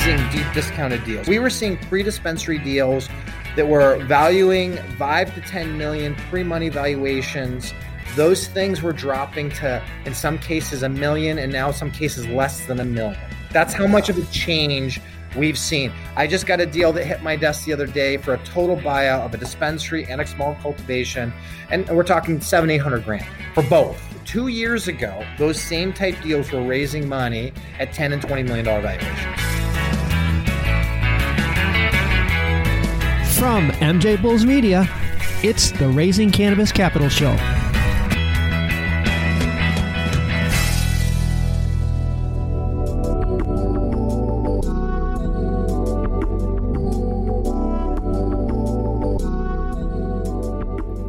amazing deep discounted deals. We were seeing pre dispensary deals that were valuing five to 10 million pre money valuations. Those things were dropping to, in some cases, a million, and now some cases less than a million. That's how much of a change we've seen. I just got a deal that hit my desk the other day for a total buyout of a dispensary and a small cultivation, and we're talking seven, eight hundred grand for both. Two years ago, those same type deals were raising money at 10 and 20 million dollar valuations. From MJ Bulls Media, it's the Raising Cannabis Capital Show.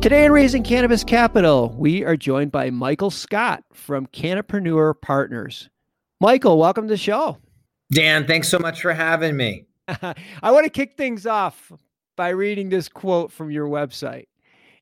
Today in Raising Cannabis Capital, we are joined by Michael Scott from Cannapreneur Partners. Michael, welcome to the show. Dan, thanks so much for having me. I want to kick things off by reading this quote from your website.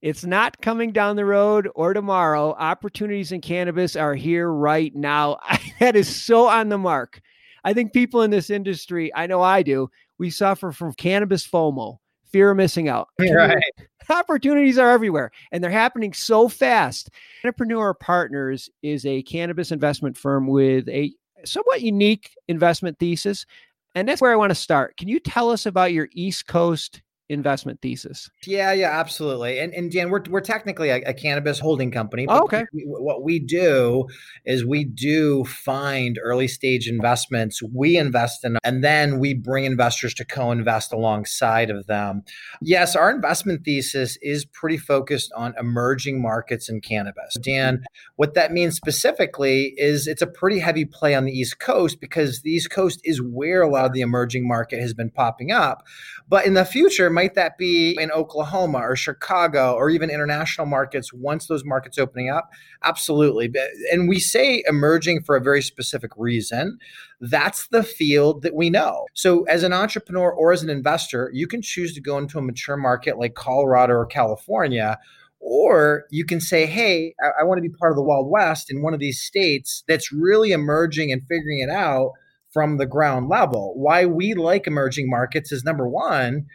It's not coming down the road or tomorrow. Opportunities in cannabis are here right now. that is so on the mark. I think people in this industry, I know I do, we suffer from cannabis FOMO, fear of missing out. Right. Opportunities are everywhere and they're happening so fast. Cannapreneur Partners is a cannabis investment firm with a somewhat unique investment thesis. And that's where I want to start. Can you tell us about your East Coast investment thesis. Yeah, yeah, absolutely. And and Dan, we're we're technically a, a cannabis holding company. Oh, okay. We, what we do is we do find early stage investments. We invest in, and then we bring investors to co-invest alongside of them. Yes, our investment thesis is pretty focused on emerging markets in cannabis. Dan, what that means specifically is it's a pretty heavy play on the East Coast because the East Coast is where a lot of the emerging market has been popping up. But in the future, might that be in Oklahoma or Chicago or even international markets once those markets opening up? Absolutely. And we say emerging for a very specific reason. That's the field that we know. So, as an entrepreneur or as an investor, you can choose to go into a mature market like Colorado or California. Or you can say, hey, I, I want to be part of the Wild West in one of these states that's really emerging and figuring it out from the ground level. Why we like emerging markets is number one,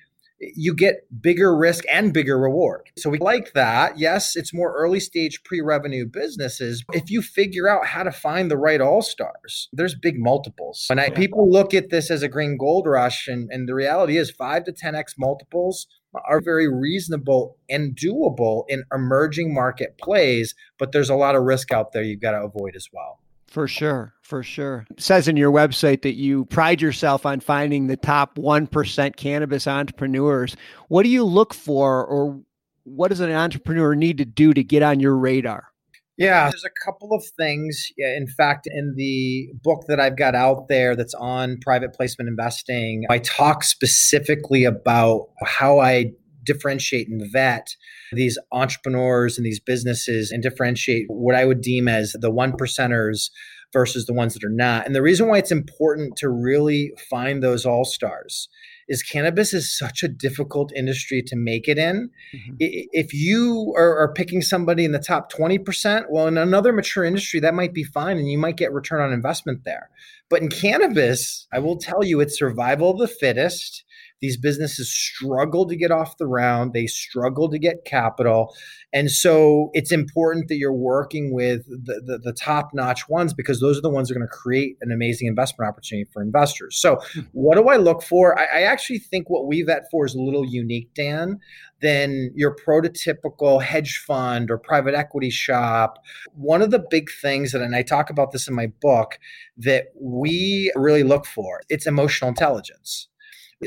you get bigger risk and bigger reward. So we like that. Yes, it's more early stage pre revenue businesses. If you figure out how to find the right all stars, there's big multiples. And I, people look at this as a green gold rush, and, and the reality is five to 10x multiples are very reasonable and doable in emerging market plays, but there's a lot of risk out there you've got to avoid as well. For sure, for sure. It says in your website that you pride yourself on finding the top 1% cannabis entrepreneurs. What do you look for or what does an entrepreneur need to do to get on your radar? Yeah, there's a couple of things. In fact, in the book that I've got out there that's on private placement investing, I talk specifically about how I differentiate and vet these entrepreneurs and these businesses and differentiate what I would deem as the one percenters versus the ones that are not. And the reason why it's important to really find those all stars is cannabis is such a difficult industry to make it in. Mm-hmm. If you are, are, picking somebody in the top 20%, well, in another mature industry, that might be fine and you might get return on investment there. But in cannabis, I will tell you, it's survival of the fittest. These businesses struggle to get off the ground, they struggle to get capital. And so it's important that you're working with the, the, the top notch ones because those are the ones that are going to create an amazing investment opportunity for investors. So, hmm. what do I look for? I, I actually think what we vet for is a little unique, Dan, than your prototypical hedge fund or private equity shop. One of the big things that, and I talk about this in my book, that we really look for, it's emotional intelligence.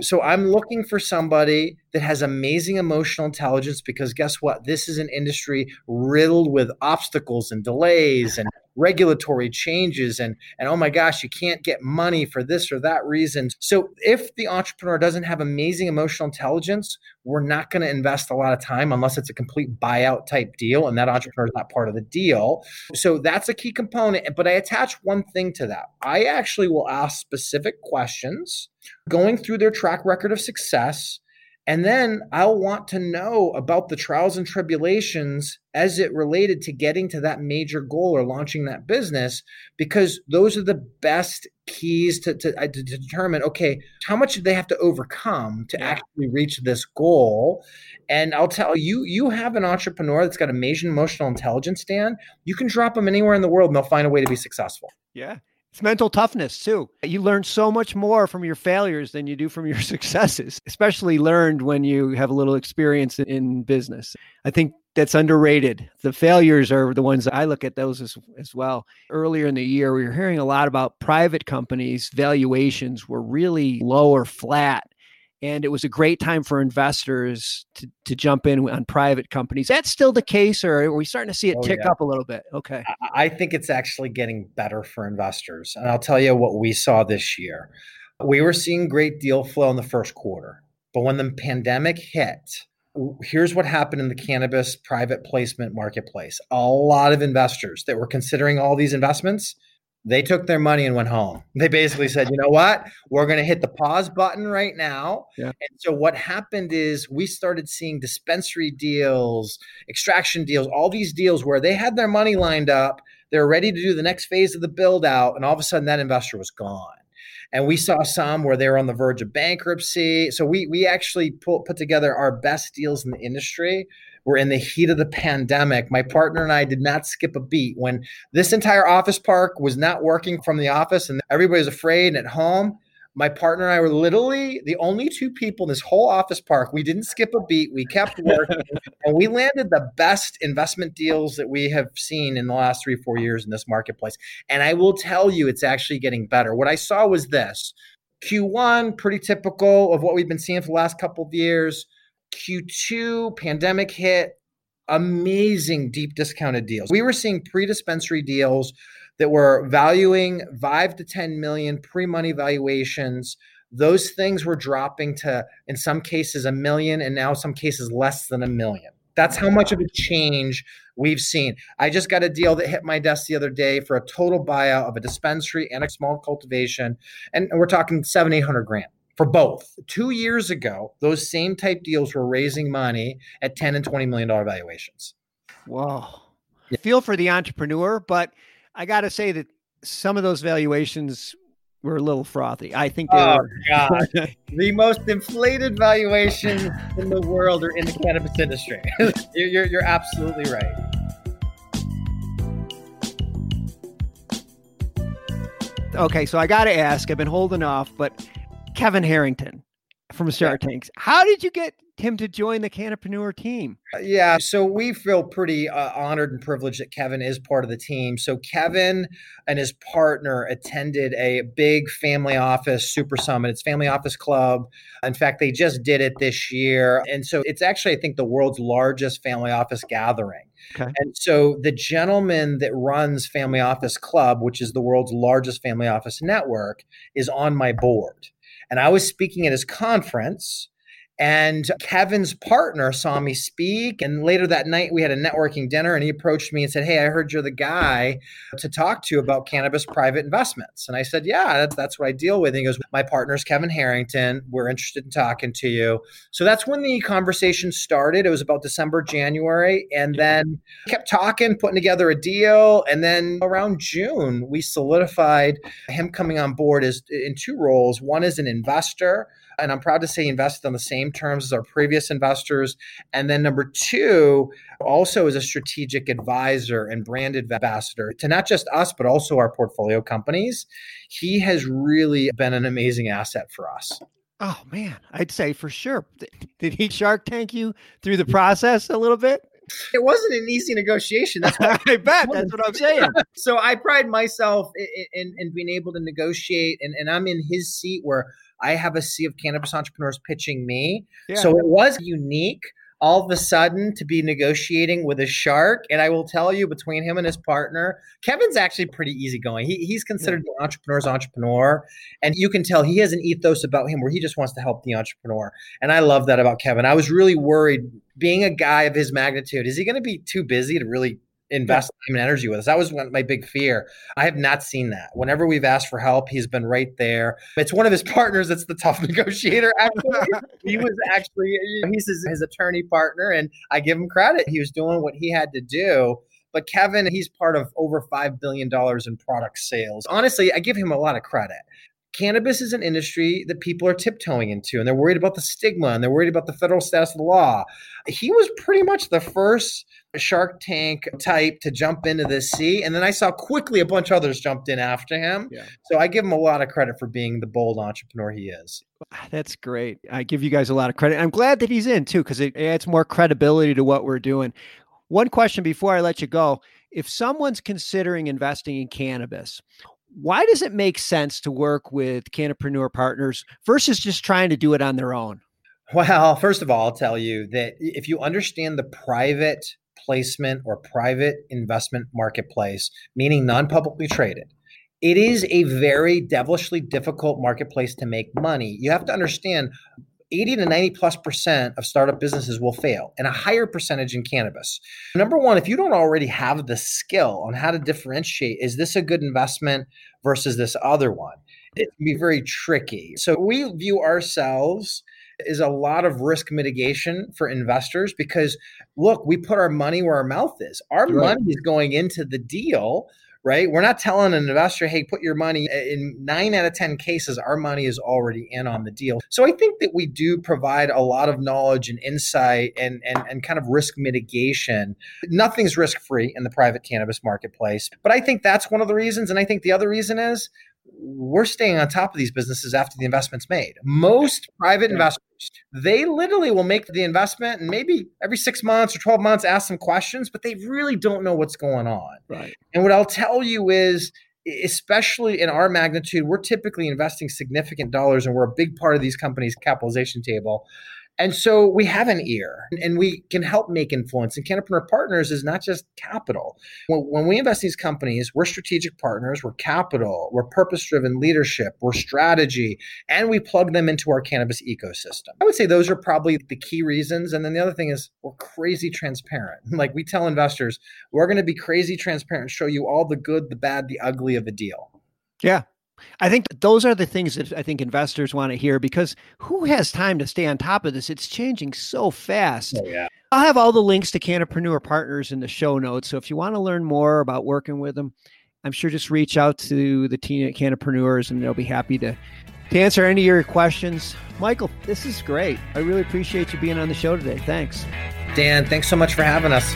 So I'm looking for somebody that has amazing emotional intelligence because guess what? This is an industry riddled with obstacles and delays and regulatory changes and and oh my gosh, you can't get money for this or that reason. So if the entrepreneur doesn't have amazing emotional intelligence, we're not going to invest a lot of time unless it's a complete buyout type deal and that entrepreneur is not part of the deal. So that's a key component, but I attach one thing to that. I actually will ask specific questions going through their track record of success And then I'll want to know about the trials and tribulations as it related to getting to that major goal or launching that business, because those are the best keys to, to, uh, to determine okay, how much do they have to overcome to yeah. actually reach this goal? And I'll tell you, you have an entrepreneur that's got amazing emotional intelligence, Dan. You can drop them anywhere in the world and they'll find a way to be successful. Yeah. It's mental toughness too. You learn so much more from your failures than you do from your successes, especially learned when you have a little experience in business. I think that's underrated. The failures are the ones I look at those as, as well. Earlier in the year, we were hearing a lot about private companies' valuations were really low or flat and it was a great time for investors to, to jump in on private companies. That's still the case, or are we starting to see it oh, tick yeah. up a little bit? Okay. I think it's actually getting better for investors. And I'll tell you what we saw this year. We were seeing great deal flow in the first quarter, but when the pandemic hit, here's what happened in the cannabis private placement marketplace. A lot of investors that were considering all these investments they took their money and went home. They basically said, you know what? We're going to hit the pause button right now. Yeah. And so what happened is we started seeing dispensary deals, extraction deals, all these deals where they had their money lined up. They're ready to do the next phase of the build out. And all of a sudden that investor was gone. And we saw some where they were on the verge of bankruptcy. So we we actually put, put together our best deals in the industry we're in the heat of the pandemic. My partner and I did not skip a beat when this entire office park was not working from the office and everybody was afraid and at home. My partner and I were literally the only two people in this whole office park. We didn't skip a beat. We kept working and we landed the best investment deals that we have seen in the last three, four years in this marketplace. And I will tell you, it's actually getting better. What I saw was this Q1, pretty typical of what we've been seeing for the last couple of years. Q2, pandemic hit, amazing deep discounted deals. We were seeing pre dispensary deals that were valuing five to 10 million pre money valuations. Those things were dropping to, in some cases, a million, and now some cases less than a million. That's how much of a change we've seen. I just got a deal that hit my desk the other day for a total buyout of a dispensary and a small cultivation, and we're talking seven, eight hundred grand for both. Two years ago, those same type deals were raising money at 10 and 20 million dollar valuations. Wow. Yeah. Feel for the entrepreneur, but I got to say that some of those valuations were a little frothy. I think they oh, were. God. the most inflated valuations in the world are in the cannabis industry. you're, you're, you're absolutely right. Okay, so I got to ask. I've been holding off, but Kevin Harrington from Shark yeah. Tanks. How did you get him to join the Cannapreneur team? Uh, yeah, so we feel pretty uh, honored and privileged that Kevin is part of the team. So Kevin and his partner attended a big family office super summit. It's Family Office Club. In fact, they just did it this year, and so it's actually I think the world's largest family office gathering. Okay. And so the gentleman that runs Family Office Club, which is the world's largest family office network, is on my board. And I was speaking at his conference and Kevin's partner saw me speak. And later that night, we had a networking dinner, and he approached me and said, Hey, I heard you're the guy to talk to about cannabis private investments. And I said, Yeah, that's, that's what I deal with. And he goes, My partner's Kevin Harrington. We're interested in talking to you. So that's when the conversation started. It was about December, January. And then kept talking, putting together a deal. And then around June, we solidified him coming on board as in two roles. One is an investor and I'm proud to say he invested on the same terms as our previous investors. And then number two, also as a strategic advisor and brand ambassador to not just us, but also our portfolio companies. He has really been an amazing asset for us. Oh man, I'd say for sure. Did he Shark Tank you through the process a little bit? It wasn't an easy negotiation. That's what I bet. That's what I'm saying. so I pride myself in, in, in, being able to negotiate, and, and I'm in his seat where I have a sea of cannabis entrepreneurs pitching me. Yeah. So it was unique all of a sudden to be negotiating with a shark. And I will tell you, between him and his partner, Kevin's actually pretty easygoing. He, he's considered yeah. the entrepreneur's entrepreneur. And you can tell he has an ethos about him where he just wants to help the entrepreneur. And I love that about Kevin. I was really worried being a guy of his magnitude, is he going to be too busy to really invest time and energy with us. That was one, my big fear. I have not seen that. Whenever we've asked for help, he's been right there. It's one of his partners that's the tough negotiator. Actually, he was actually uh, he's his, his attorney partner, and I give him credit. He was doing what he had to do. But Kevin, he's part of over $5 billion in product sales. Honestly, I give him a lot of credit cannabis is an industry that people are tiptoeing into and they're worried about the stigma and they're worried about the federal status of the law. He was pretty much the first Shark Tank type to jump into this sea. And then I saw quickly a bunch of others jumped in after him. Yeah. So I give him a lot of credit for being the bold entrepreneur he is. Ah, that's great. I give you guys a lot of credit. I'm glad that he's in too, because it adds more credibility to what we're doing. One question before I let you go. If someone's considering investing in cannabis, why does it make sense to work with Cannapreneur partners versus just trying to do it on their own? Well, first of all, I'll tell you that if you understand the private placement or private investment marketplace, meaning non publicly traded, it is a very devilishly difficult marketplace to make money. You have to understand 80 to 90 plus percent of startup businesses will fail and a higher percentage in cannabis. Number one, if you don't already have the skill on how to differentiate, is this a good investment versus this other one? It can be very tricky. So we view ourselves is a lot of risk mitigation for investors because look, we put our money where our mouth is. Our right. money is going into the deal right? We're not telling an investor, hey, put your money in nine out of 10 cases, our money is already in on the deal. So I think that we do provide a lot of knowledge and insight and, and, and kind of risk mitigation. Nothing's risk free in the private cannabis marketplace. But I think that's one of the reasons. And I think the other reason is we're staying on top of these businesses after the investment's made. Most private investors, they literally will make the investment and maybe every six months or 12 months ask some questions, but they really don't know what's going on. Right. And what I'll tell you is, especially in our magnitude, we're typically investing significant dollars and we're a big part of these companies' capitalization table. And so we have an ear and we can help make influence. And Cannapreneur Partners is not just capital. When we invest in these companies, we're strategic partners, we're capital, we're purpose driven leadership, we're strategy, and we plug them into our cannabis ecosystem. I would say those are probably the key reasons. And then the other thing is we're crazy transparent. Like we tell investors, we're going to be crazy transparent, show you all the good, the bad, the ugly of a deal. Yeah, I think those are the things that I think investors want to hear because who has time to stay on top of this? It's changing so fast. Oh, yeah. I'll have all the links to Cannapreneur Partners in the show notes. So if you want to learn more about working with them, I'm sure just reach out to the team at Cannapreneurs and they'll be happy to, to answer any of your questions. Michael, this is great. I really appreciate you being on the show today. Thanks. Dan, thanks so much for having us.